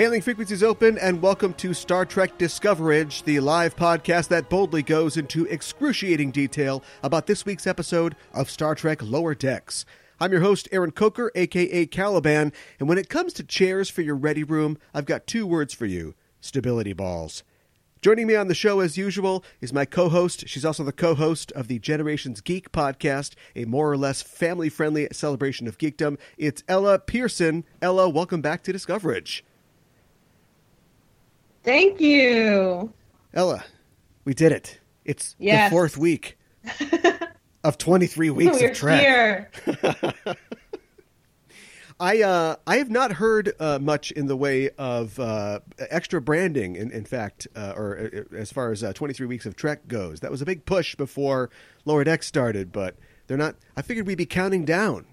Hailing frequencies open, and welcome to Star Trek Discoverage, the live podcast that boldly goes into excruciating detail about this week's episode of Star Trek Lower Decks. I'm your host, Aaron Coker, aka Caliban, and when it comes to chairs for your ready room, I've got two words for you stability balls. Joining me on the show, as usual, is my co host. She's also the co host of the Generations Geek podcast, a more or less family friendly celebration of geekdom. It's Ella Pearson. Ella, welcome back to Discoverage. Thank you. Ella, we did it. It's Yes. the fourth week of 23 weeks We're of Trek. I uh, I have not heard uh, much in the way of uh, extra branding. In, in fact, uh, or uh, as far as uh, 23 weeks of Trek goes, that was a big push before Lower Decks started. But they're not. I figured we'd be counting down.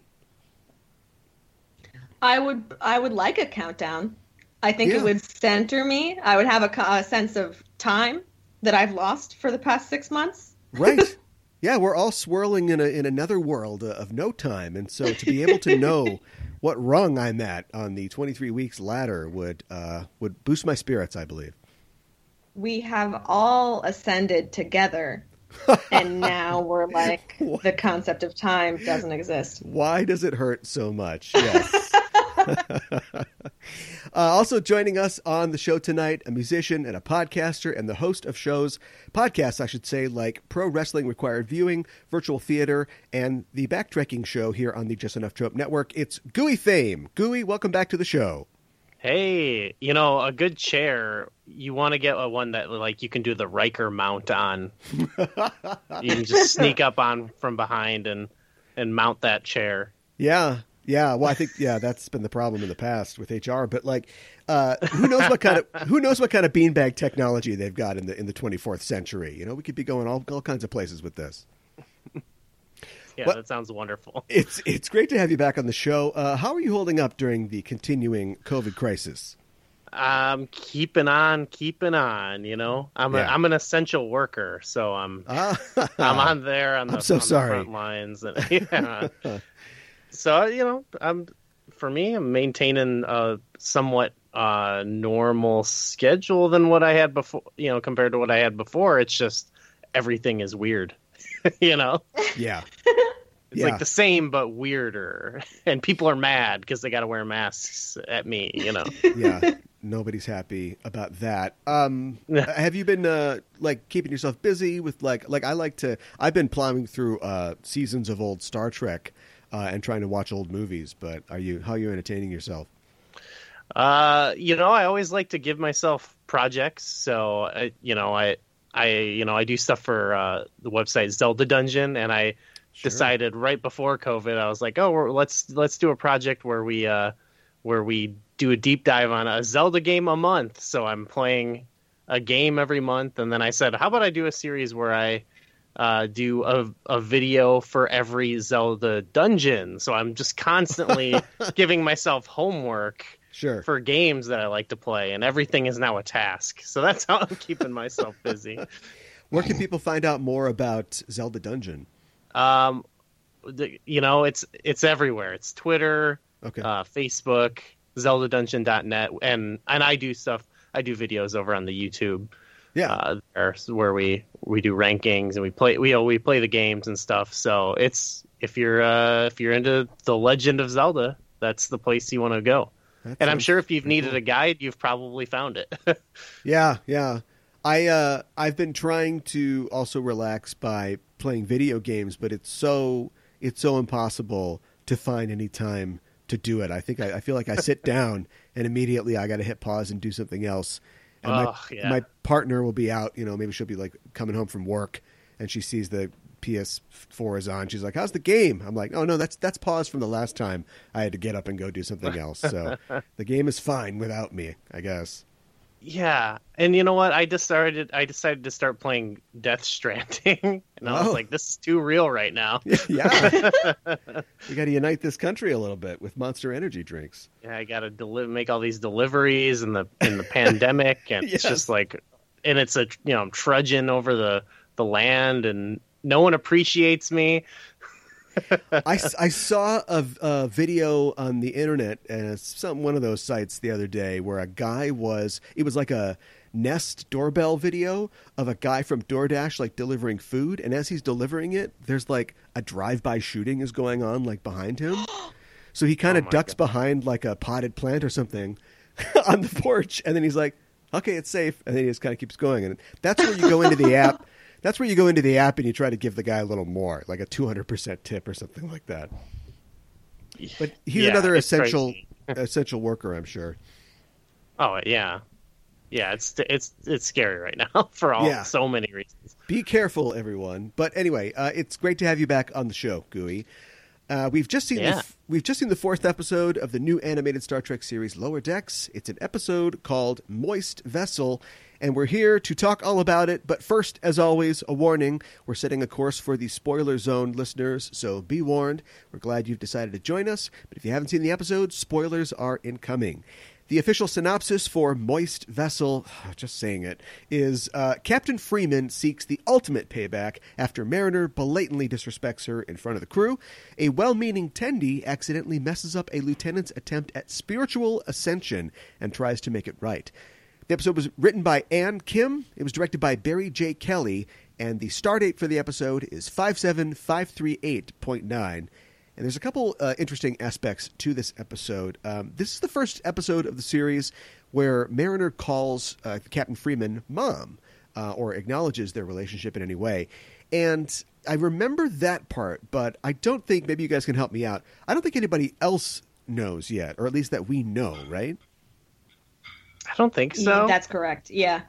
I would I would like a countdown. I think Yeah. it would center me. I would have a, a sense of time that I've lost for the past six months. Right. yeah, we're all swirling in a in another world uh, of no time, and so to be able to know what rung I'm at on the 23 weeks ladder would uh, would boost my spirits. I believe. We have all ascended together, and now we're like the concept of time doesn't exist. Why does it hurt so much? Yes. uh, also joining us on the show tonight, a musician and a podcaster, and the host of shows, podcasts, I should say, like Pro Wrestling Required Viewing, Virtual Theater, and the Backtracking Show here on the Just Enough Trope Network. It's Gooey Fame. Gooey, welcome back to the show. Hey, you know, a good chair, you want to get a one that like you can do the Riker mount on. you can just sneak up on from behind and and mount that chair. Yeah. Yeah, well, I think yeah, that's been the problem in the past with HR. But like, uh, who knows what kind of who knows what kind of beanbag technology they've got in the in the 24th century? You know, we could be going all all kinds of places with this. Yeah, What- that sounds wonderful. It's it's great to have you back on the show. Uh, how are you holding up during the continuing COVID crisis? I'm keeping on, keeping on. You know, I'm Yeah. I'm an essential worker, so I'm Ah, I'm on there on the, I'm so sorry. front lines. And, yeah. So you know, I'm for me, I'm maintaining a somewhat uh, normal schedule than what I had before. You know, compared to what I had before, it's just everything is weird. you know, yeah, it's Yeah. like the same but weirder, and people are mad because they got to wear masks at me. You know. yeah. Nobody's happy about that. Um, have you been uh, like keeping yourself busy with like like I like to? I've been plowing through uh, seasons of old Star Trek uh, and trying to watch old movies. But are you how are you entertaining yourself? Uh, you know, I always like to give myself projects. So, I, you know, I, I, you know, I do stuff for uh, the website Zelda Dungeon, and I Sure. decided right before COVID, I was like, oh, let's let's do a project where we, uh, where we do a deep dive on a Zelda game a month. So I'm playing a game every month, and then I said, how about I do a series where I uh, do a, a video for every Zelda dungeon. So I'm just constantly giving myself homework Sure. for games that I like to play, and everything is now a task. So that's how I'm keeping myself busy. Where can people find out more about Zelda Dungeon? Um, the, you know, it's it's everywhere. It's Twitter, Okay. uh, Facebook, ZeldaDungeon.net, and and I do stuff. I do videos over on the YouTube. yeah. Uh, there, where we we do rankings and we play we we play the games and stuff. So it's if you're uh, if you're into the Legend of Zelda, that's the place you want to go. That And I'm sure if you've pretty needed cool. a guide, you've probably found it. Yeah, yeah. I uh, I've been trying to also relax by playing video games, but it's so it's so impossible to find any time to do it. I think I, I feel like I sit down and immediately I got to hit pause and do something else. And my yeah. my partner will be out. You know, maybe she'll be like coming home from work, and she sees the PS4 is on. She's like, "How's the game?" I'm like, "Oh no, that's that's paused from the last time I had to get up and go do something else." So the game is fine without me, I guess. Yeah, and you know what? I decided. I decided to start playing Death Stranding, and I was Oh. like, "This is too real right now." yeah. we got to unite this country a little bit with Monster Energy drinks. Yeah, I got to deli- make all these deliveries in the in the pandemic, and Yes. it's just like, and it's a you know I'm trudging over the the land, and no one appreciates me. I, I saw a, a video on the internet, uh, some one of those sites the other day, where a guy was. It was like a Nest doorbell video of a guy from DoorDash like delivering food, and as he's delivering it, there's like a drive-by shooting is going on like behind him. So he kind of Oh ducks God. behind like a potted plant or something on the porch, and then he's like, "Okay, it's safe," and then he just kind of keeps going. And that's where you go into the app. That's where you go into the app and you try to give the guy a little more, like a two hundred percent tip or something like that. But he's Yeah, another essential essential worker, I'm sure. Oh yeah, yeah. It's it's it's scary right now for all Yeah. so many reasons. Be careful, everyone. But anyway, uh, it's great to have you back on the show, Gooey. Uh, we've just seen the, f- we've just seen the fourth episode of the new animated Star Trek series Lower Decks. It's an episode called Moist Vessel, and we're here to talk all about it. But first, as always, a warning: we're setting a course for the spoiler zone listeners, so be warned. We're glad you've decided to join us, but if you haven't seen the episode, spoilers are incoming. The official synopsis for Moist Vessel, just saying it, is uh, Captain Freeman seeks the ultimate payback after Mariner blatantly disrespects her in front of the crew. A well meaning Tendi accidentally messes up a lieutenant's attempt at spiritual ascension and tries to make it right. The episode was written by Ann Kim, it was directed by Barry J. Kelly, and the star date for the episode is 57538.9. And there's a couple uh, interesting aspects to this episode. Um, this is the first episode of the series where Mariner calls uh, Captain Freeman mom uh, or acknowledges their relationship in any way. And I remember that part, but I don't think, maybe you guys can help me out. I don't think anybody else knows yet, or at least that we know, right? I don't think so. That's correct. Yeah.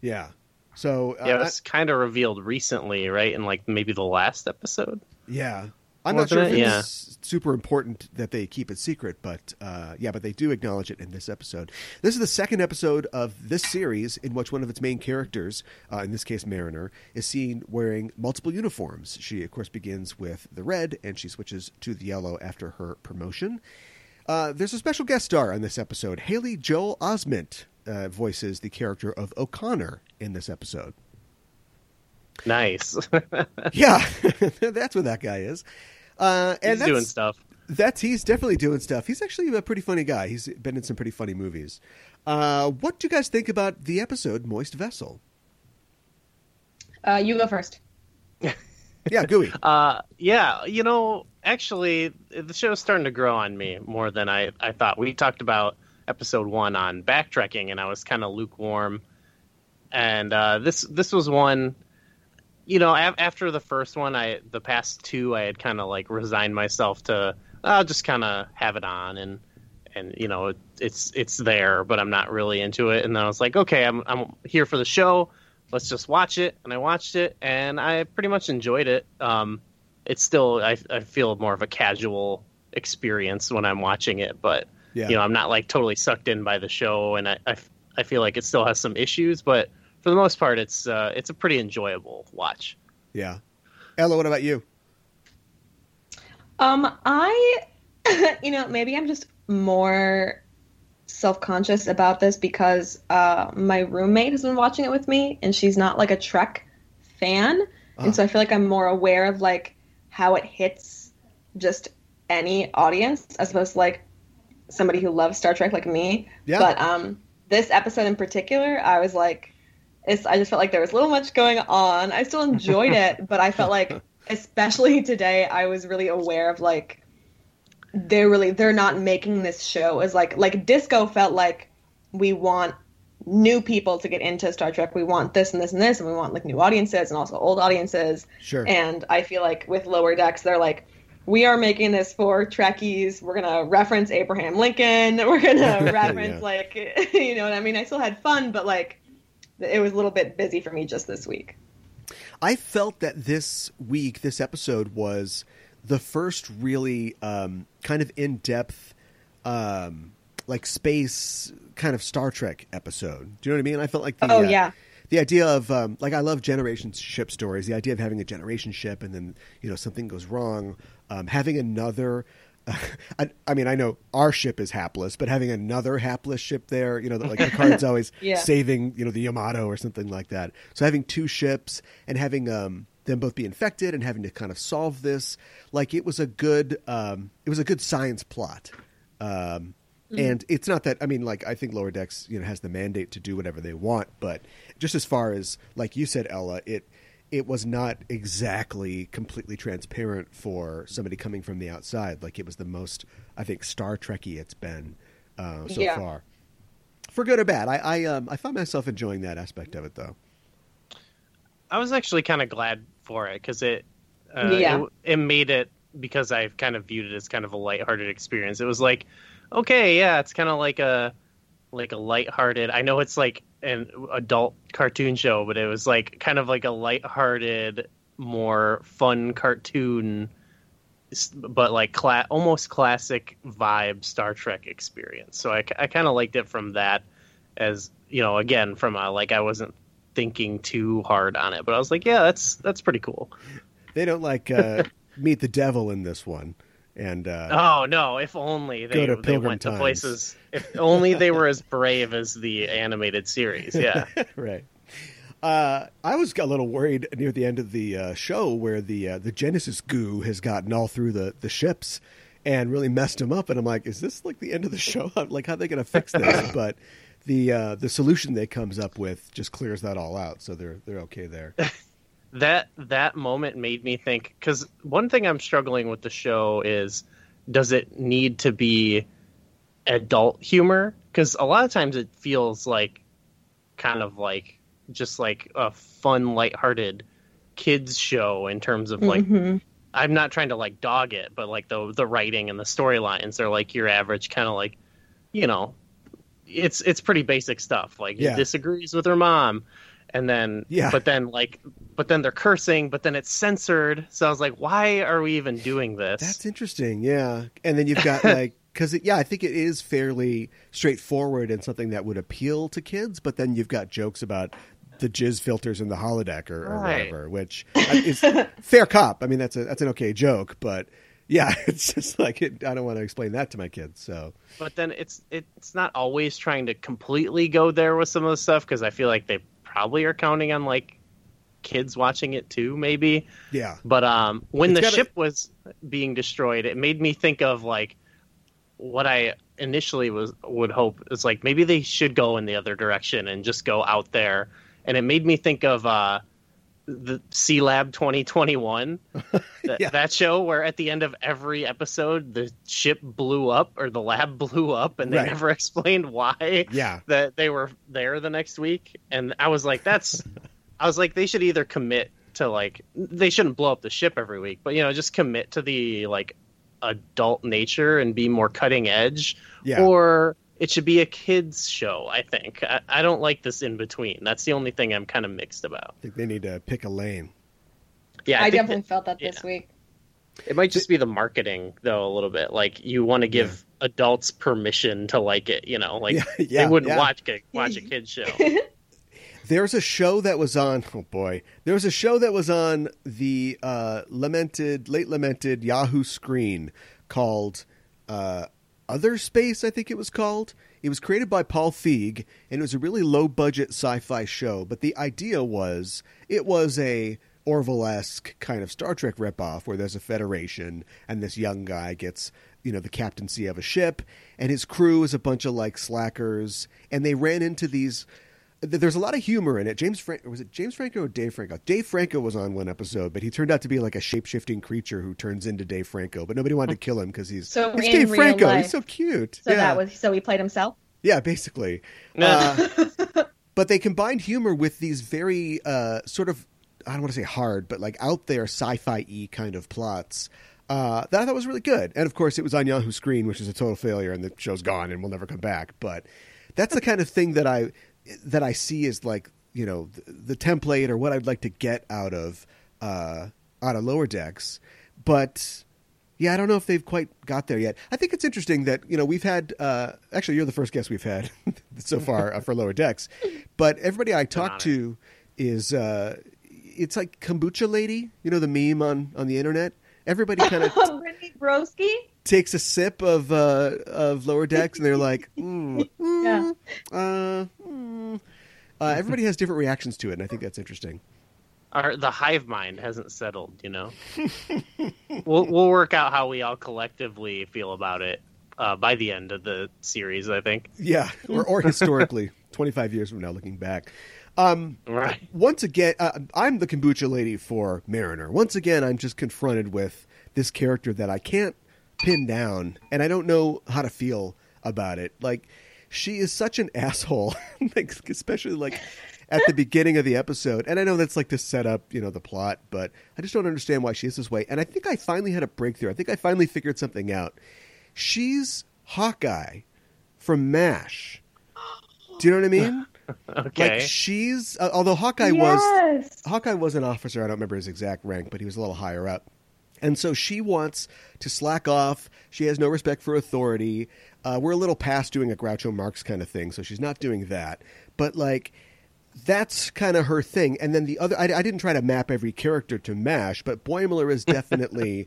Yeah. So, uh, yeah, it was kind of revealed recently, right? In like maybe the last episode. Yeah. I'm not sure if it? it's super important that they keep it secret, but uh, yeah, but they do acknowledge it in this episode. This is the second episode of this series in which one of its main characters, uh, in this case Mariner, is seen wearing multiple uniforms. She, of course, begins with the red and she switches to the yellow after her promotion. Uh, there's a special guest star on this episode. Haley Joel Osment uh, voices the character of O'Connor in this episode. Nice. Yeah, that's what that guy is. Uh, and He's that's, doing stuff. That's he's definitely doing stuff. He's actually a pretty funny guy. He's been in some pretty funny movies. Uh, what do you guys think about the episode Moist Vessel? Uh, you go first. Yeah, gooey. Uh, yeah, you know, actually, the show's starting to grow on me more than I, I thought. We talked about episode one on backtracking, and I was kind of lukewarm. And uh, this this was one, you know, af- after the first one, I the past two, I had kind of like resigned myself to, I'll just kind of have it on, and and you know, it, it's it's there, but I'm not really into it. And then I was like, okay, I'm I'm here for the show let's just watch it and i watched it and i pretty much enjoyed it um, it's still I, I feel more of a casual experience when i'm watching it but Yeah. you know i'm not like totally sucked in by the show and I, I, I feel like it still has some issues but for the most part it's uh, it's a pretty enjoyable watch Yeah. Ella, what about you? Um, I, you know, maybe I'm just more self-conscious about this because uh, my roommate has been watching it with me, and she's not like a Trek fan, Ah. and so I feel like I'm more aware of like how it hits just any audience as opposed to like somebody who loves Star Trek like me. Yeah. But um, this episode in particular, I was like, it's, I just felt like there was a little much going on. I still enjoyed it, but I felt like, especially today, I was really aware of like they're really they're not making this show as like like disco felt like we want new people to get into Star Trek. We want this and this and this, and we want like new audiences and also old audiences. Sure. And I feel like with Lower Decks, they're like, we are making this for Trekkies. We're gonna reference Abraham Lincoln. We're gonna reference Yeah. like you know what I mean. I still had fun, but like it was a little bit busy for me just this week. I felt that this week, this episode was the first really um, kind of in depth, um, like space kind of Star Trek episode. Do you know what I mean? I felt like the, Oh, uh, yeah. the idea of um, like I love generation ship stories. The idea of having a generation ship and then you know something goes wrong, um, having another. I, I mean, I know our ship is hapless, but having another hapless ship there, you know, that, like Picard's always Yeah. saving, you know, the Yamato or something like that. So having two ships and having um, them both be infected and having to kind of solve this. Like it was a good, um, it was a good science plot. Um, and it's not that I mean, like I think Lower Decks, you know, has the mandate to do whatever they want, but just as far as like you said, Ella, it it was not exactly completely transparent for somebody coming from the outside. Like it was the most, I think, Star Trekky it's been uh, so Yeah. far, for good or bad. I I, um, I found myself enjoying that aspect of it, though. I was actually kind of glad for it because it, uh, Yeah. it it made it because I've kind of viewed it as kind of a lighthearted experience. It was like, okay, yeah, it's kind of like a like a lighthearted. I know it's like an adult cartoon show, but it was like kind of like a lighthearted, more fun cartoon, but like cla- almost classic vibe Star Trek experience. So I, I kind of liked it from that, as you know, again from a like I wasn't thinking too hard on it, but I was like, yeah, that's that's pretty cool. They don't like uh, meet the devil in this one, and uh, Oh no! If only they, Go to they went to places. If only they were as brave as the animated series. Yeah. right. Uh, I was a little worried near the end of the uh, show where the uh, the Genesis goo has gotten all through the, the ships and really messed them up, and I'm like, is this like the end of the show? like, how are they going to fix this? but the uh, the solution they comes up with just clears that all out, so they're they're okay there. That that moment made me think because one thing I'm struggling with the show is does it need to be adult humor? Because a lot of times it feels like kind of like just like a fun, lighthearted kids show in terms of like Mhm. I'm not trying to like dog it, but like the the writing and the storylines are like your average kind of like, you know, it's it's pretty basic stuff. Like Yeah. he disagrees with her mom, and then Yeah. but then like but then they're cursing, but then it's censored. So I was like, why are we even doing this? That's interesting, yeah. And then you've got like because yeah, I think it is fairly straightforward and something that would appeal to kids. But then you've got jokes about the jizz filters in the holodeck or, or Right. whatever, which uh, is fair cop. I mean, that's a that's an okay joke, but yeah, it's just like it, I don't want to explain that to my kids. So but then it's it's not always trying to completely go there with some of the stuff because I feel like they probably are counting on like kids watching it too, maybe. yeah, But um, when It's the gotta- ship was being destroyed, it made me think of like what I initially was would hope is like maybe they should go in the other direction and just go out there. And it made me think of uh, the Sealab 2021, that, Yeah. that show where at the end of every episode the ship blew up or the lab blew up, and they Right. never explained why yeah, that they were there the next week and i was like that's i was like they should either commit to like they shouldn't blow up the ship every week but you know just commit to the like adult nature and be more cutting edge yeah. or it should be a kids show i think I, I don't like this in between that's the only thing i'm kind of mixed about I think they need to pick a lane. yeah I, think definitely that- felt that this yeah. week. it might just be the marketing though a little bit like you want to give adults permission to like it you know like Yeah, yeah, they wouldn't yeah. watch a, watch a kids show There's a show that was on. Oh boy, there was a show that was on the uh, lamented, late lamented Yahoo screen called uh, Other Space. I think it was called. It was created by Paul Feig, and it was a really low budget sci-fi show. But the idea was it was a Orville-esque kind of Star Trek ripoff, where there's a Federation, and this young guy gets you know the captaincy of a ship, and his crew is a bunch of like slackers, and they ran into these th- there's a lot of humor in it. James Franco was it James Franco or Dave Franco? Dave Franco was on one episode, but he turned out to be like a shape shifting creature who turns into Dave Franco. But nobody wanted to kill him because he's So he's Dave Franco. life- He's so cute. So yeah. that was so he played himself. yeah, basically. Uh, but they combined humor with these very uh, sort of I don't want to say hard, but like out there sci-fi y kind of plots. Uh, that I thought was really good, and of course it was on Yahoo Screen, which is a total failure, and the show's gone and will never come back. But that's the kind of thing that I that I see as like you know the, the template or what I'd like to get out of uh, out of Lower Decks. But yeah, I don't know if they've quite got there yet. I think it's interesting that you know we've had uh, actually you're the first guest we've had so far uh, for Lower Decks, but everybody I talk to is uh, it's like kombucha lady, you know the meme on on the internet. Everybody kind of Brittany Broski. Takes a sip of uh, of Lower Decks and they're like, mm, Yeah. uh, mm. Uh, everybody has different reactions to it, and I think that's interesting. our the hive mind hasn't settled. You know, we'll we'll work out how we all collectively feel about it uh, by the end of the series. I think. Yeah, or, or historically, 25 years from now, looking back. Um, Right. once again, uh, I'm the kombucha lady for Mariner. Once again, I'm just confronted with this character that I can't pin down, and I don't know how to feel about it. Like, she is such an asshole, like, especially like at the beginning of the episode. And I know that's like to set up, you know, the plot, but I just don't understand why she is this way. And I think I finally had a breakthrough. I think I finally figured something out. She's Hawkeye from MASH. Do you know what I mean? Okay. Like she's uh, although Hawkeye was. Hawkeye was an officer. I don't remember his exact rank, but he was a little higher up. And so she wants to slack off. She has no respect for authority. Uh, we're a little past doing a Groucho Marx kind of thing, so she's not doing that. But like, that's kind of her thing. And then the other, I, I didn't try to map every character to Mash, but Boimler is definitely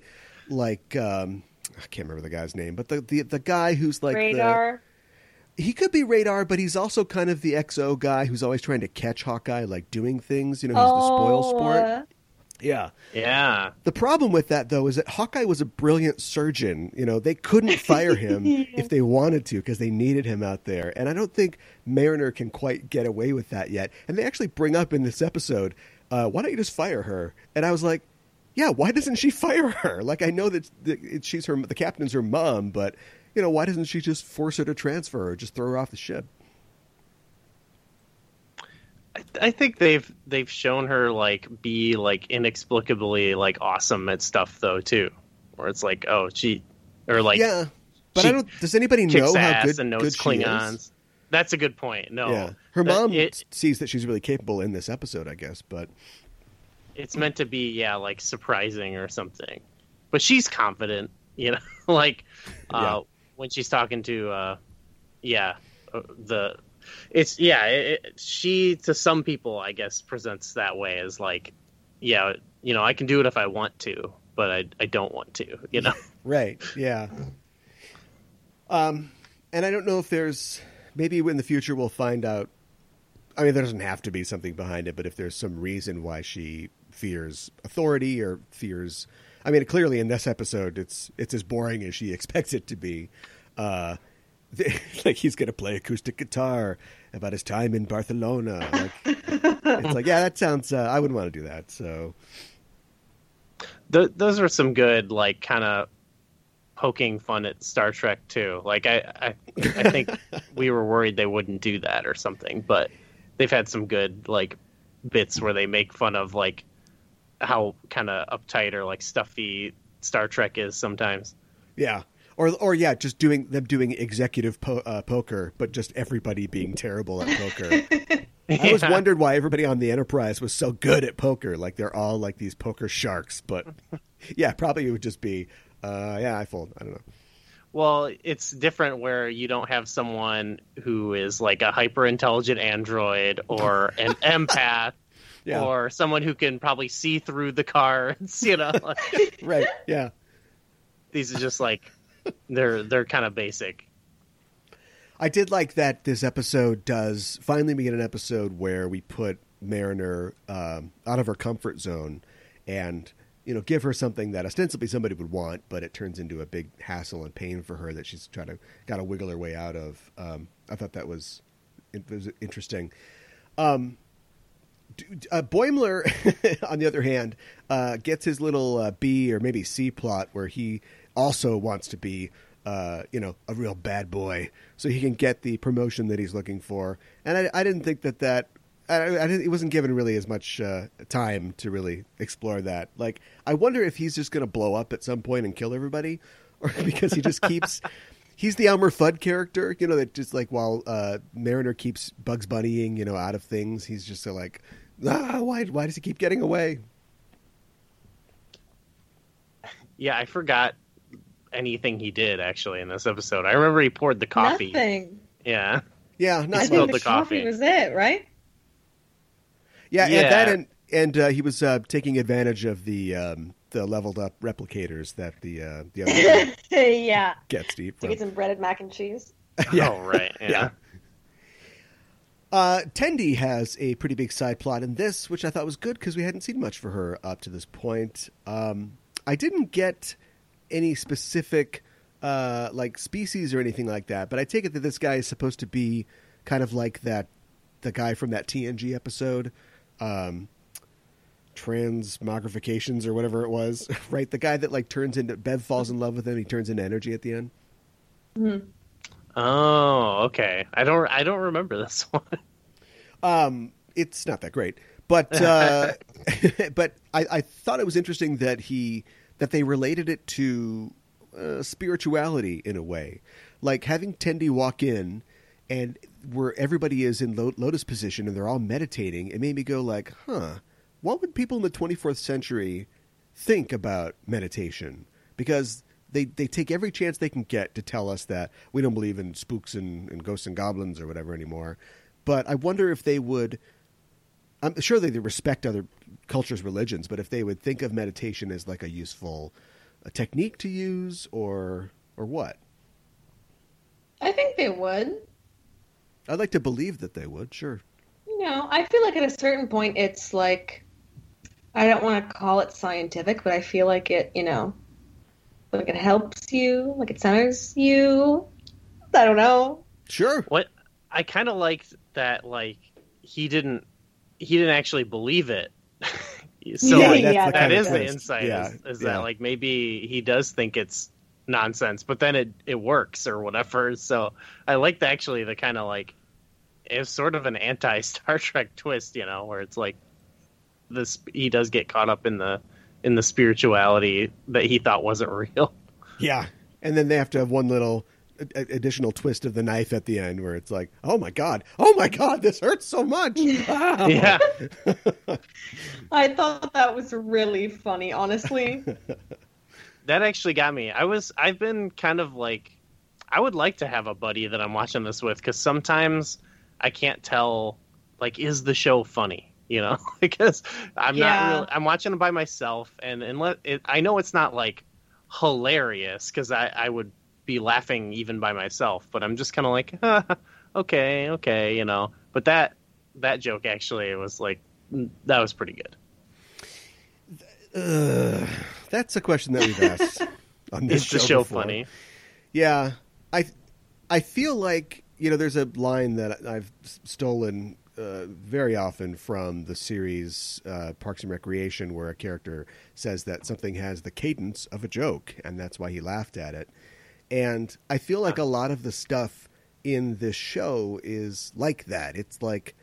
like, um, I can't remember the guy's name, but the the, the guy who's like The, he could be radar, but he's also kind of the XO guy who's always trying to catch Hawkeye, like doing things. You know, he's the spoil Oh, sport. uh, Yeah. yeah. The problem with that, though, is that Hawkeye was a brilliant surgeon. You know, they couldn't fire him if they wanted to because they needed him out there. And I don't think Mariner can quite get away with that yet. And they actually bring up in this episode, uh, why don't you just fire her? And I was like, yeah, why doesn't she fire her? Like, I know that that she's her, the captain's her mom, but you know, why doesn't she just force her to transfer or just throw her off the ship? I, I think they've they've shown her like be like inexplicably like awesome at stuff though too, where it's like oh she or like yeah, but I don't. Does anybody know how good, and knows good Klingons. is? That's a good point. No, Yeah, her That- mom it- sees that she's really capable in this episode, I guess. But it's meant to be yeah like surprising or something but she's confident you know like uh Yeah. when she's talking to uh yeah uh, the it's yeah it, it, she to some people i guess presents that way as like yeah you know i can do it if i want to but i i don't want to you know Right. Yeah. Um, and I don't know if there's maybe in the future we'll find out. I mean, there doesn't have to be something behind it, but if there's some reason why she fears authority or fears, I mean, clearly in this episode, it's it's as boring as she expects it to be. Uh, like he's going to play acoustic guitar about his time in Barcelona. Like, it's like, yeah, that sounds. Uh, I wouldn't want to do that. So Th- those are some good like kind of poking fun at Star Trek too. Like I, I, I think we were worried they wouldn't do that or something, but they've had some good like bits where they make fun of like how kind of uptight or like stuffy Star Trek is sometimes. Yeah. Or, or yeah, just doing them doing executive po- uh, poker, but just everybody being terrible at poker. I always wondered why everybody on the Enterprise was so good at poker. Like they're all like these poker sharks. But yeah, probably it would just be, uh, yeah, I fold. I don't know. Well, it's different where you don't have someone who is like a hyper intelligent android or an empath. Yeah. Or someone who can probably see through the cards, you know. Right. Yeah. these are just like they're they're kind of basic. I did like that this episode does finally we get an episode where we put Mariner um, out of her comfort zone and you know give her something that ostensibly somebody would want, but it turns into a big hassle and pain for her that she's trying to got to wiggle her way out of. Um, I thought that was it was interesting. Um, uh, Boimler, on the other hand, uh, gets his little uh, B or maybe C plot where he also wants to be, uh, you know, a real bad boy, so he can get the promotion that he's looking for. And I, I didn't think that that. I, I he wasn't given really as much uh, time to really explore that. Like, I wonder if he's just going to blow up at some point and kill everybody, or because he just keeps. He's the Elmer Fudd character, you know, that just like while uh, Mariner keeps Bugs Bunnying, you know, out of things, he's just so like, ah, why, why does he keep getting away? Yeah, I forgot anything he did actually in this episode. I remember he poured the coffee. Nothing. Yeah. Yeah, I not spilled think the the coffee coffee. was it, right? Yeah, Yeah. and that and and uh, he was uh, taking advantage of the um, the leveled up replicators that the uh, the other yeah. gets Steve To from. get some breaded mac and cheese. yeah, Oh right. Yeah. Yeah. Uh, Tendi has a pretty big side plot in this, which I thought was good because we hadn't seen much for her up to this point. Um, I didn't get any specific uh, like species or anything like that, but I take it that this guy is supposed to be kind of like that the guy from that TNG episode, um, transmogrifications or whatever it was, right? The guy that like turns into Bev falls in love with him, he turns into energy at the end. Mhm. Oh, okay. I don't. I don't remember this one. Um, it's not that great, but uh, but I, I thought it was interesting that he that they related it to uh, spirituality in a way, like having Tendi walk in and where everybody is in lo- lotus position and they're all meditating. It made me go like, huh, what would people in the 24th century think about meditation? Because they, they take every chance they can get to tell us that we don't believe in spooks and, and ghosts and goblins or whatever anymore. But I wonder if they would. I'm sure they respect other cultures' religions, but if they would think of meditation as like a useful a technique to use, or or what? I think they would. I'd like to believe that they would. Sure. You know, I feel like at a certain point, it's like I don't want to call it scientific, but I feel like it, you know, like it helps you, like it centers you. I don't know. Sure. What I kind of liked that like he didn't he didn't actually believe it. so Yeah, like, yeah, that that is is the insight Yeah, is, is yeah. that like maybe he does think it's nonsense, but then it it works or whatever. So I liked actually the kind of like it's sort of an anti Star Trek twist, you know, where it's like this he does get caught up in the in the spirituality that he thought wasn't real. Yeah. And then they have to have one little a- a- additional twist of the knife at the end where it's like, oh my god, oh my god, this hurts so much. Wow. Yeah. I thought that was really funny, honestly. that actually got me. I was I've been kind of like I would like to have a buddy that I'm watching this with because sometimes I can't tell like is the show funny, you know? because I'm Yeah. not really, I'm watching it by myself and and let it I know it's not like hilarious because I I would be laughing even by myself, but I'm just kind of like okay, okay, you know. But that that joke actually was like that was pretty good. Ugh. that's a question that we've asked on this Is the show before. funny? Yeah, I I feel like you know there's a line that I've stolen uh, very often from the series uh, Parks and Recreation, where a character says that something has the cadence of a joke, and that's why he laughed at it. And I feel like a lot of the stuff in this show is like that. It's like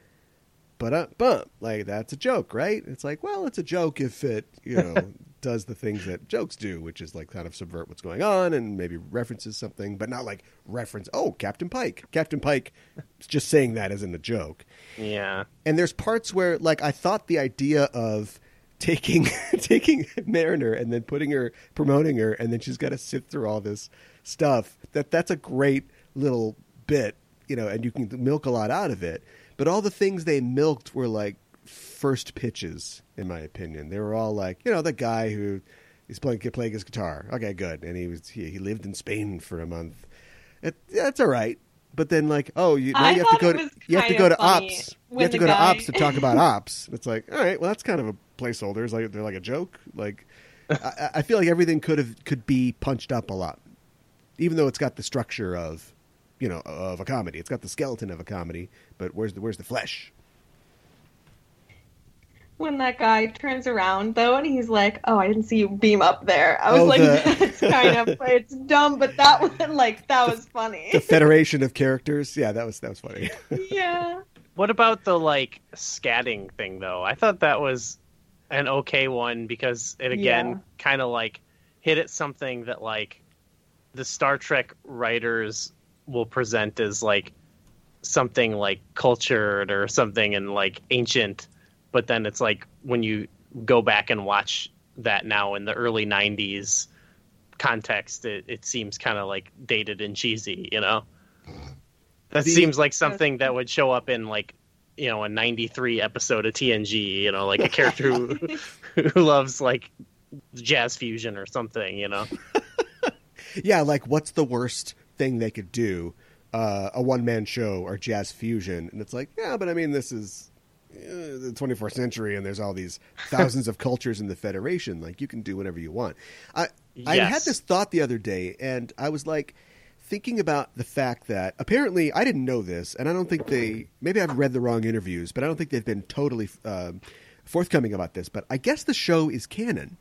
but uh, bump like that's a joke, right? It's like, well, it's a joke if it you know does the things that jokes do, which is like kind of subvert what's going on and maybe references something, but not like reference. Oh, Captain Pike. Captain Pike just saying that isn't a joke. Yeah. And there's parts where like I thought the idea of taking taking Mariner and then putting her promoting her and then she's got to sit through all this stuff that that's a great little bit, you know, and you can milk a lot out of it. But all the things they milked were like first pitches in my opinion. They were all like, you know, the guy who is playing playing his guitar. Okay, good. And he was he, he lived in Spain for a month. It, that's all right. But then like, oh, you, now you have to go to you have to go to ops. You have to go to ops to talk about ops. It's like, all right, well, that's kind of a placeholder. It's like they're like a joke. Like, I, I feel like everything could have could be punched up a lot, even though it's got the structure of, you know, of a comedy. It's got the skeleton of a comedy, but where's the where's the flesh? when that guy turns around though and he's like, "Oh, I didn't see you beam up there." I was Oh, like, the- "That's kind of it's dumb, but that one like that was funny." The Federation of Characters. Yeah, that was that was funny. yeah. What about the like scatting thing though? I thought that was an okay one because it again Yeah. kind of like hit at something that like the Star Trek writers will present as like something like cultured or something and like ancient, but then it's like when you go back and watch that now in the early 90s context it, it seems kind of like dated and cheesy you know? That The- seems like something that would show up in like you know a 93 episode of tng you know like a character who, who loves like jazz fusion or something you know yeah, like what's the worst thing they could do? uh, a one man show or jazz fusion, and it's like, yeah, but I mean, this is uh, the 24th century, and there's all these thousands of cultures in the Federation. Like, you can do whatever you want. I I had this thought the other day, and I was like thinking about the fact that apparently I didn't know this, and I don't think they maybe I've read the wrong interviews, but I don't think they've been totally um, forthcoming about this. But I guess the show is canon.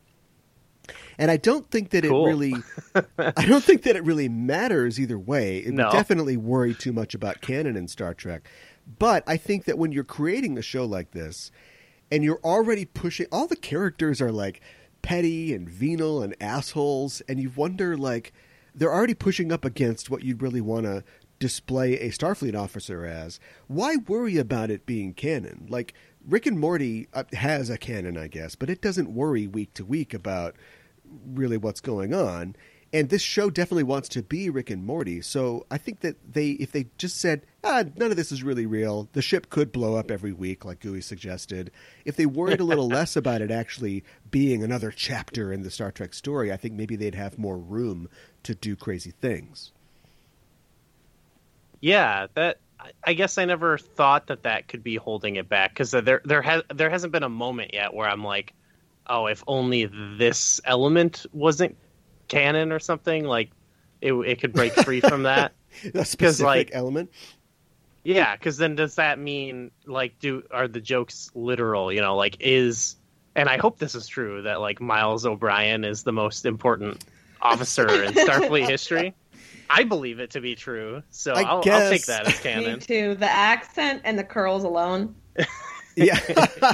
And I don't think that Cool. it really, I don't think that it really matters either way. It No. would definitely worry too much about canon in Star Trek. But I think that when you're creating a show like this, and you're already pushing, all the characters are like petty and venal and assholes, and you wonder like they're already pushing up against what you'd really want to display a Starfleet officer as. Why worry about it being canon? Like Rick and Morty uh, has a canon, I guess, but it doesn't worry week to week about really what's going on. And this show definitely wants to be Rick and Morty. So I think that they, if they just said, ah, none of this is really real, the ship could blow up every week, like Gooey suggested. If they worried a little less about it actually being another chapter in the Star Trek story, I think maybe they'd have more room to do crazy things. Yeah, that I- guess I never thought that that could be holding it back because there there has there hasn't been a moment yet where I'm like, oh, if only this element wasn't canon or something, like it it could break free from that. A specific like- element. Yeah, because then does that mean like do are the jokes literal? You know, like is and I hope this is true that like Miles O'Brien is the most important officer in Starfleet history. I believe it to be true, so I I'll, I'll take that as canon. Me canon. too. The accent and the curls alone. Yeah.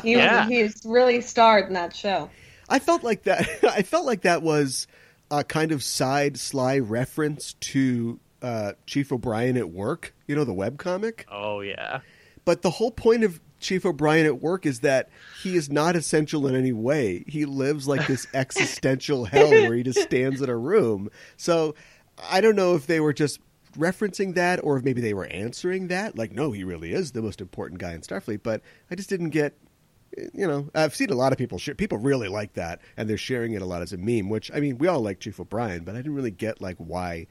He, Yeah. He's really starred in that show. I felt like that. I felt like that was a kind of side sly reference to uh, Chief O'Brien at work. You know the web comic. Oh yeah. But the whole point of Chief O'Brien at work is that he is not essential in any way. He lives like this existential hell where he just stands in a room. So I don't know if they were just referencing that or if maybe they were answering that. Like, no, he really is the most important guy in Starfleet. But I just didn't get. You know, I've seen a lot of people share. People really like that, and they're sharing it a lot as a meme. Which I mean, we all like Chief O'Brien, but I didn't really get like why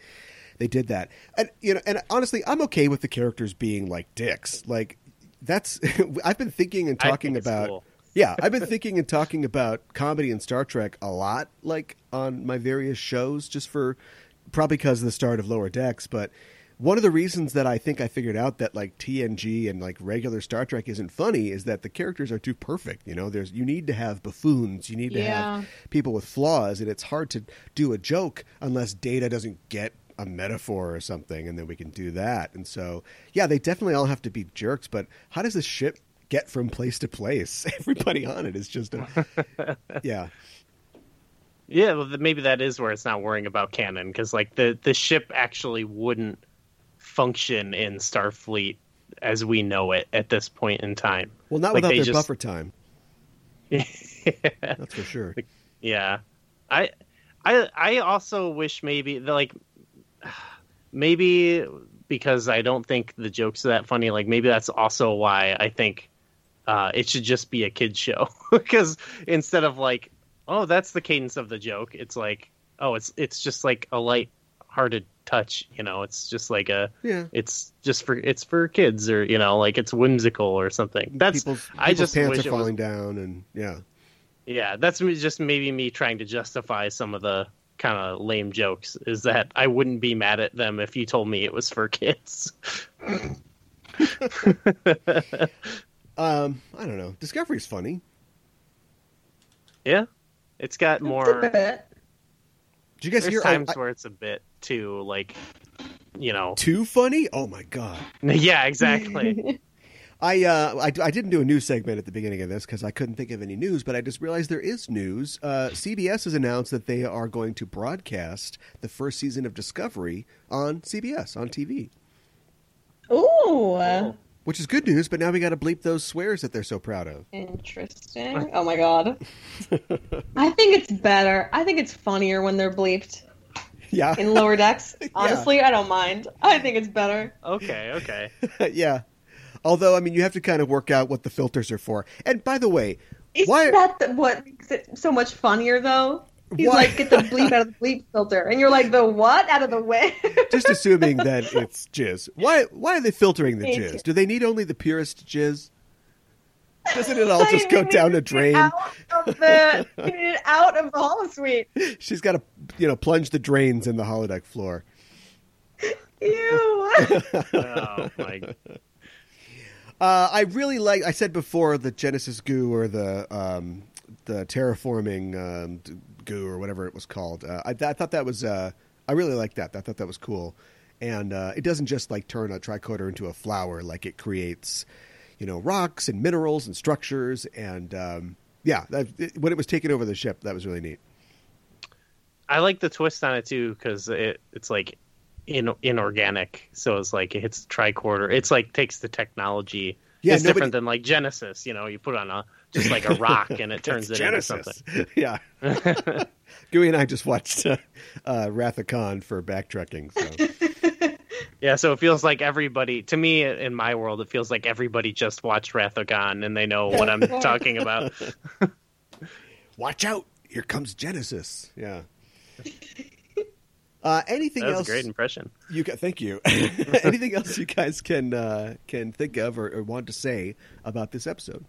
they did that. And you know, and honestly, I'm okay with the characters being like dicks. Like that's I've been thinking and talking about cool. yeah, I've been thinking and talking about comedy in Star Trek a lot, like on my various shows, just for probably because of the start of Lower Decks. But one of the reasons that I think I figured out that like TNG and like regular Star Trek isn't funny is that the characters are too perfect. You know, there's you need to have buffoons, you need to Yeah. have people with flaws, and it's hard to do a joke unless Data doesn't get a metaphor or something, and then we can do that. And so, yeah, they definitely all have to be jerks. But how does the ship get from place to place? Everybody on it is just a yeah. Yeah, well, maybe that is where it's not worrying about canon because like the the ship actually wouldn't function in Starfleet as we know it at this point in time. Well, not Like, without their just- buffer time. That's for sure. Yeah, I, I, I also wish maybe like, maybe because I don't think the jokes are that funny. Like maybe that's also why I think uh, it should just be a kids show because instead of like, oh, that's the cadence of the joke, it's like, oh, it's it's just like a light-hearted touch. You know, it's just like a, Yeah. it's just for it's for kids or you know, like it's whimsical or something. That's people's, I just pants are it was falling down, and yeah. yeah, that's just maybe me trying to justify some of the kind of lame jokes. Is that I wouldn't be mad at them if you told me it was for kids. Um, I don't know. Discovery's funny. yeah, it's got It's a more. bit. Did you guys There's hear? times I- where it's a bit too like, you know. too funny? Oh my god! Yeah, exactly. I, uh, I I didn't do a news segment at the beginning of this because I couldn't think of any news, but I just realized there is news. Uh, CBS has announced that they are going to broadcast the first season of Discovery on CBS on TV, Ooh, which is good news. But now we got to bleep those swears that they're so proud of. interesting. Oh my god. I think it's better. I think it's funnier when they're bleeped Yeah, in lower decks. Honestly, I don't mind. I think it's better. okay, okay. yeah. Although I mean, you have to kind of work out what the filters are for. And by the way, Isn't Why- that the, what makes it so much funnier, though? He's Why- like, get the bleep out of the bleep filter. And you're like, the what? Out of the way? Just assuming that it's jizz. Why? Why are they filtering the jizz? Do they need only the purest jizz? Doesn't it all just go down a drain? Out of the, you need it out of the holosuite. She's got to, you know, plunge the drains in the holodeck floor. Ew. Oh my! Uh, I really like. I said before the Genesis goo or the um, the terraforming um, d- goo or whatever it was called. Uh, I, I thought that was. Uh, I really liked that. I thought that was cool, and uh, it doesn't just like turn a tricorder into a flower. Like it creates, you know, rocks and minerals and structures, and um, yeah, that, it, when it was taking over the ship, that was really neat. I like the twist on it too because it it's like in inorganic, so it's like it hits the tricorder. It's like takes the technology. Yeah, it's nobody- different than like Genesis. You know, you put on a just like a rock and it turns That's it Genesis. into yeah. Gooey and I just watched uh, uh, Wrath of Khan for backtracking. So. yeah, so it feels like everybody. To me, in my world, it feels like everybody just watched Wrath of Khan and they know what I'm talking about. Watch out! Here comes Genesis. Yeah. Uh, anything That was else? a great impression. You got, thank you. anything else you guys can uh, can think of or, or want to say about this episode?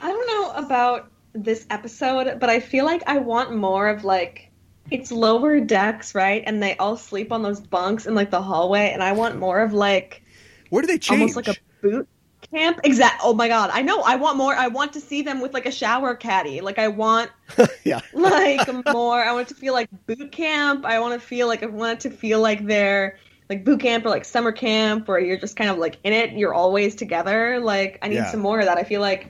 I don't know about this episode, but I feel like I want more of like it's lower decks, right? And they all sleep on those bunks in like the hallway, and I want more of like Where do they change? almost like a boot camp. Exact. Oh my god, I know. I want more. I want to see them with like a shower caddy. Like I want yeah. like more. I want it to feel like boot camp. I want to feel like I want it to feel like they're like boot camp or like summer camp where you're just kind of like in it. You're always together. Like I need Yeah. some more of that. I feel like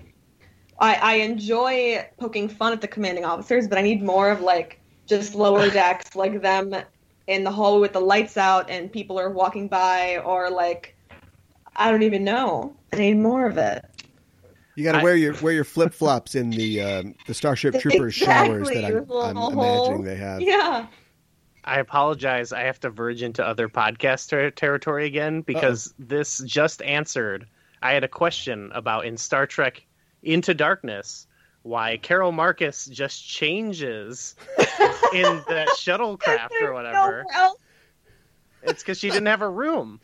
I, I enjoy poking fun at the commanding officers, but I need more of like just lower decks, like them in the hallway with the lights out and people are walking by, or like I don't even know. I need more of it. You got to wear your wear your flip flops in the um, the Starship Troopers showers that I'm, with a little I'm imagining they have. Yeah. I apologize. I have to verge into other podcast ter- territory again because this just answered. I had a question about in Star Trek Into Darkness why Carol Marcus just changes in the shuttlecraft or whatever. Nowhere else. It's because she didn't have a room.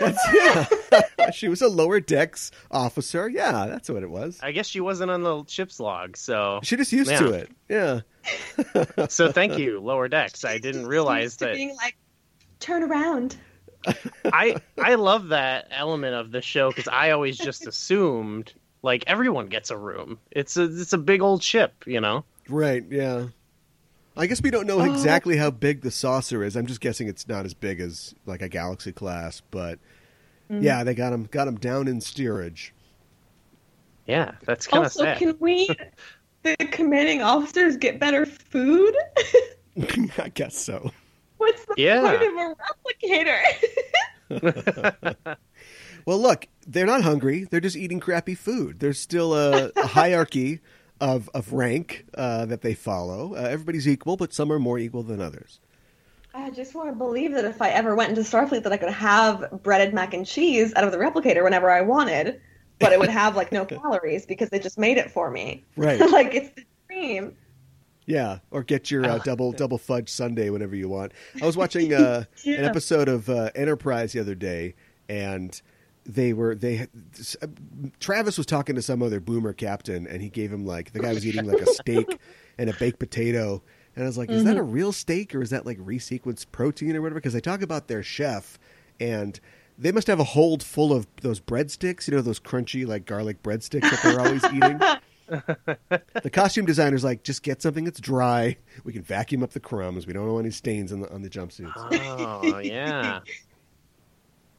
That's, yeah. she was a lower decks officer. Yeah, that's what it was. I guess she wasn't on the ship's log, so She just used Yeah. to it. Yeah. so thank you, Lower Decks. I didn't realize that being like turn around. I I love that element of the show because I always just assumed like everyone gets a room. It's a it's a big old ship, you know. Right. Yeah. I guess we don't know Oh. exactly how big the saucer is. I'm just guessing it's not as big as like a Galaxy class, but Mm-hmm. yeah, they got him got him down in steerage. Yeah, that's kind of Also, sad. can we, the commanding officers, get better food? I guess so. What's the Yeah. point of a replicator? Well, look, they're not hungry. They're just eating crappy food. There's still a, a hierarchy of of rank uh, that they follow. Uh, everybody's equal, but some are more equal than others. I just want to believe that if I ever went into Starfleet, that I could have breaded mac and cheese out of the replicator whenever I wanted, but it would have like no calories because they just made it for me. Right. like it's the dream. Yeah, or get your uh, double double fudge sundae whenever you want. I was watching uh, an episode of uh, Enterprise the other day, and they were they uh, Travis was talking to some other boomer captain, and he gave him like the guy was eating like a steak and a baked potato, and I was like, is that a mm-hmm. real steak or is that like resequenced protein or whatever? Because they talk about their chef, and they must have a hold full of those breadsticks, you know, those crunchy like garlic breadsticks that they're always eating. The costume designer's like, just get something that's dry. We can vacuum up the crumbs. We don't want any stains on the on the jumpsuits. Oh yeah.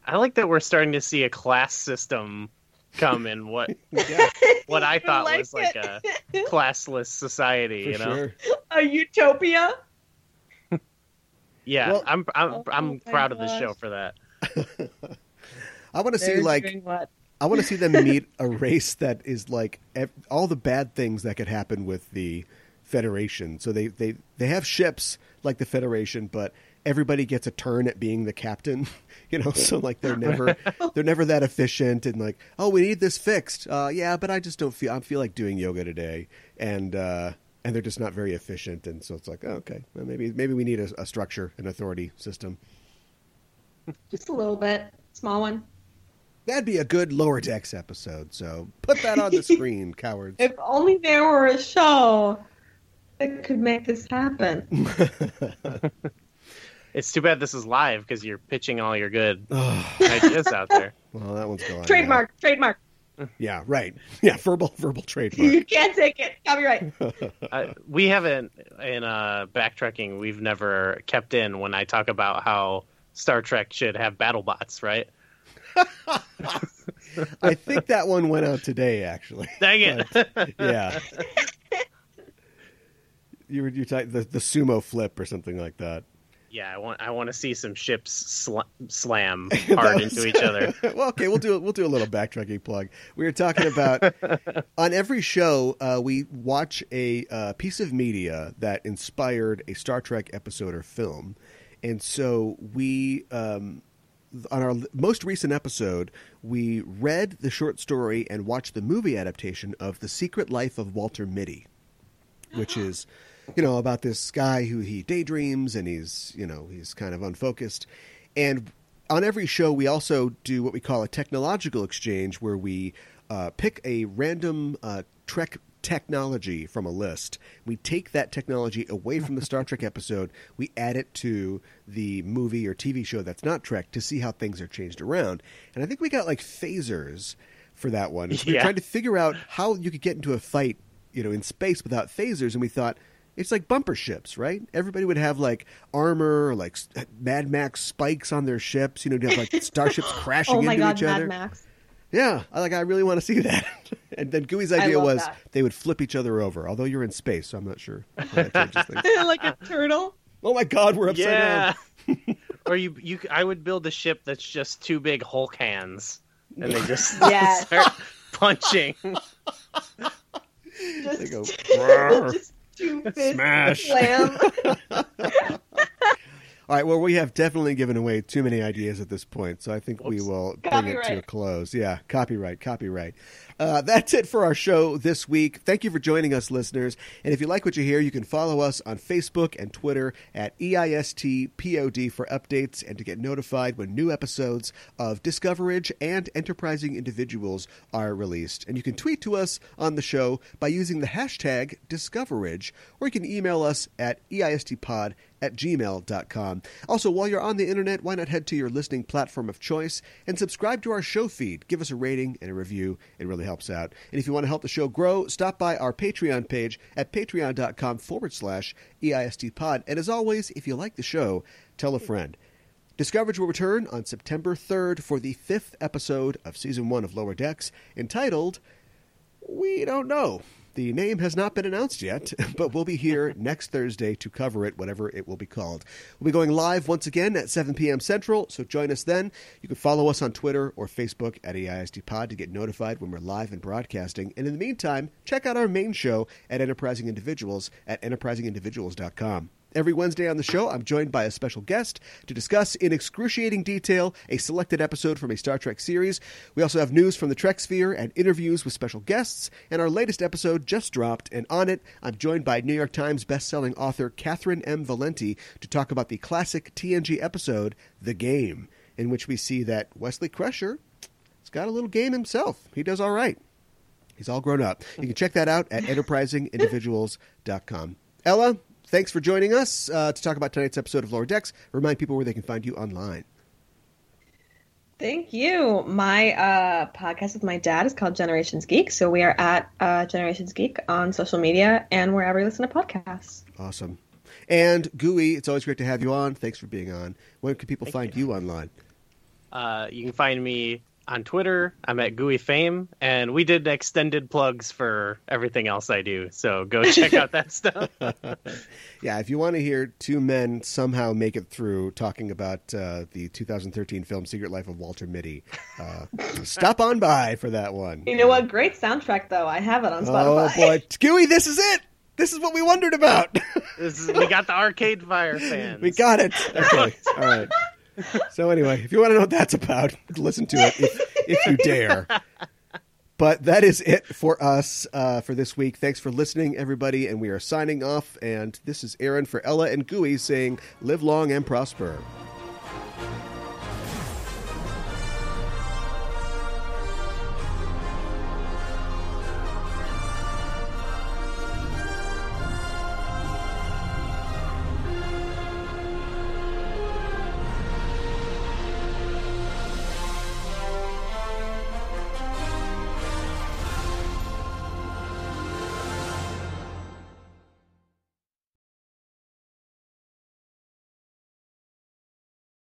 I like that we're starting to see a class system come in what Yeah, what I thought like was like it. a classless society, for you know. sure. a utopia. Yeah, Well- I'm I'm Oh I'm my proud of the show for that. I want to see like what? I want to see them meet a race that is like ev- all the bad things that could happen with the Federation. So they they they have ships like the Federation, but everybody gets a turn at being the captain. You know, so like they're never they're never that efficient and like, oh, we need this fixed. Uh, yeah, but I just don't feel I feel like doing yoga today, and uh, and they're just not very efficient. And so it's like, oh, okay, well, maybe maybe we need a, a structure, an authority system. Just a little bit, small one. That'd be a good lower decks episode. So put that on the screen, cowards. If only there were a show that could make this happen. It's too bad this is live because you're pitching all your good ideas out there. Well, that one's going. Trademark, trademark. Yeah, right. Yeah, verbal verbal trademark. You can't take it. Copyright. Uh, we haven't in uh, backtracking. We've never kept in when I talk about how Star Trek should have battle bots, right? I think that one went out today, actually. Dang it! But, yeah. You were you type the the sumo flip or something like that. Yeah, I want I want to see some ships sl- slam hard was- into each other. well, okay, we'll do we'll do a little backtracking plug. We were talking about on every show uh, we watch a uh, piece of media that inspired a Star Trek episode or film, and so we um, on our most recent episode we read the short story and watched the movie adaptation of The Secret Life of Walter Mitty, which is you know about this guy who he daydreams and he's you know he's kind of unfocused. And on every show we also do what we call a technological exchange where we uh, pick a random uh, trek technology from a list. We take that technology away from the star trek episode. We add it to the movie or tv show that's not trek to see how things are changed around. And i think we got like phasers for that one. So we were Yeah. trying to figure out how you could get into a fight you know in space without phasers. And we thought it's like bumper ships, right? Everybody would have like armor, or like Mad Max spikes on their ships. You know, to have like starships crashing Oh my into god, each Mad other. Max. Yeah, I like. I really want to see that. and then Gooey's idea was that. they would flip each other over. Although you're in space, so I'm not sure. how that changes things. like a turtle. oh my God, we're upside yeah. down. or you you I would build a ship that's just two big Hulk hands, and they just Yes. start punching. Just, They go, just Smash. slam. All right. Well, we have definitely given away too many ideas at this point, so I think we will bring it to a close. Yeah, copyright, copyright. Uh, that's it for our show this week. Thank you for joining us, listeners. And if you like what you hear, you can follow us on Facebook and Twitter at EISTPOD for updates and to get notified when new episodes of Discoverage and Enterprising Individuals are released. And you can tweet to us on the show by using the hashtag Discoverage, or you can email us at EISTPod at gmail.com. Also, while you're on the internet, why not head to your listening platform of choice and subscribe to our show feed? Give us a rating and a review. It really helps out. And if you want to help the show grow, stop by our Patreon page at patreon.com forward slash E EISTpod. And as always, if you like the show, tell a friend. Discoverage will return on September 3rd for the fifth episode of season one of Lower Decks, entitled we don't know. The name has not been announced yet, but we'll be here next Thursday to cover it, whatever it will be called. We'll be going live once again at 7 p.m. Central, so join us then. You can follow us on Twitter or Facebook at E AISDPod to get notified when we're live and broadcasting. And in the meantime, check out our main show at Enterprising Individuals at enterprisingindividuals.com. Every Wednesday on the show, I'm joined by a special guest to discuss in excruciating detail a selected episode from a Star Trek series. We also have news from the Trek sphere and interviews with special guests. And our latest episode just dropped, and on it, I'm joined by New York Times bestselling author Catherynne M. Valente to talk about the classic TNG episode, The Game, in which we see that Wesley Crusher has got a little game himself. He does all right. He's all grown up. You can check that out at enterprisingindividuals.com. Ella, thanks for joining us uh, to talk about tonight's episode of Lower Decks. Remind people where they can find you online. Thank you. My uh, podcast with my dad is called Generations Geek. So we are at uh, Generations Geek on social media and wherever you listen to podcasts. Awesome. And Gooey, it's always great to have you on. Thanks for being on. Where can people find you. online? Uh, you can find me on Twitter. I'm at Gooey Fame, and we did extended plugs for everything else I do. So go check out that stuff. Yeah, if you want to hear two men somehow make it through talking about uh, the 2013 film Secret Life of Walter Mitty, uh, stop on by for that one. You know what? Great soundtrack, though. I have it on Spotify. Oh Spotify. boy, Gooey, this is it. This is what we wondered about. This is, we got the Arcade Fire fans. we got it. Okay, all right. So anyway, if you want to know what that's about, listen to it if, if you dare. But that is it for us uh, for this week. Thanks for listening, everybody, and we are signing off. And this is Aaron for Ella and Gooey saying, "Live long and prosper."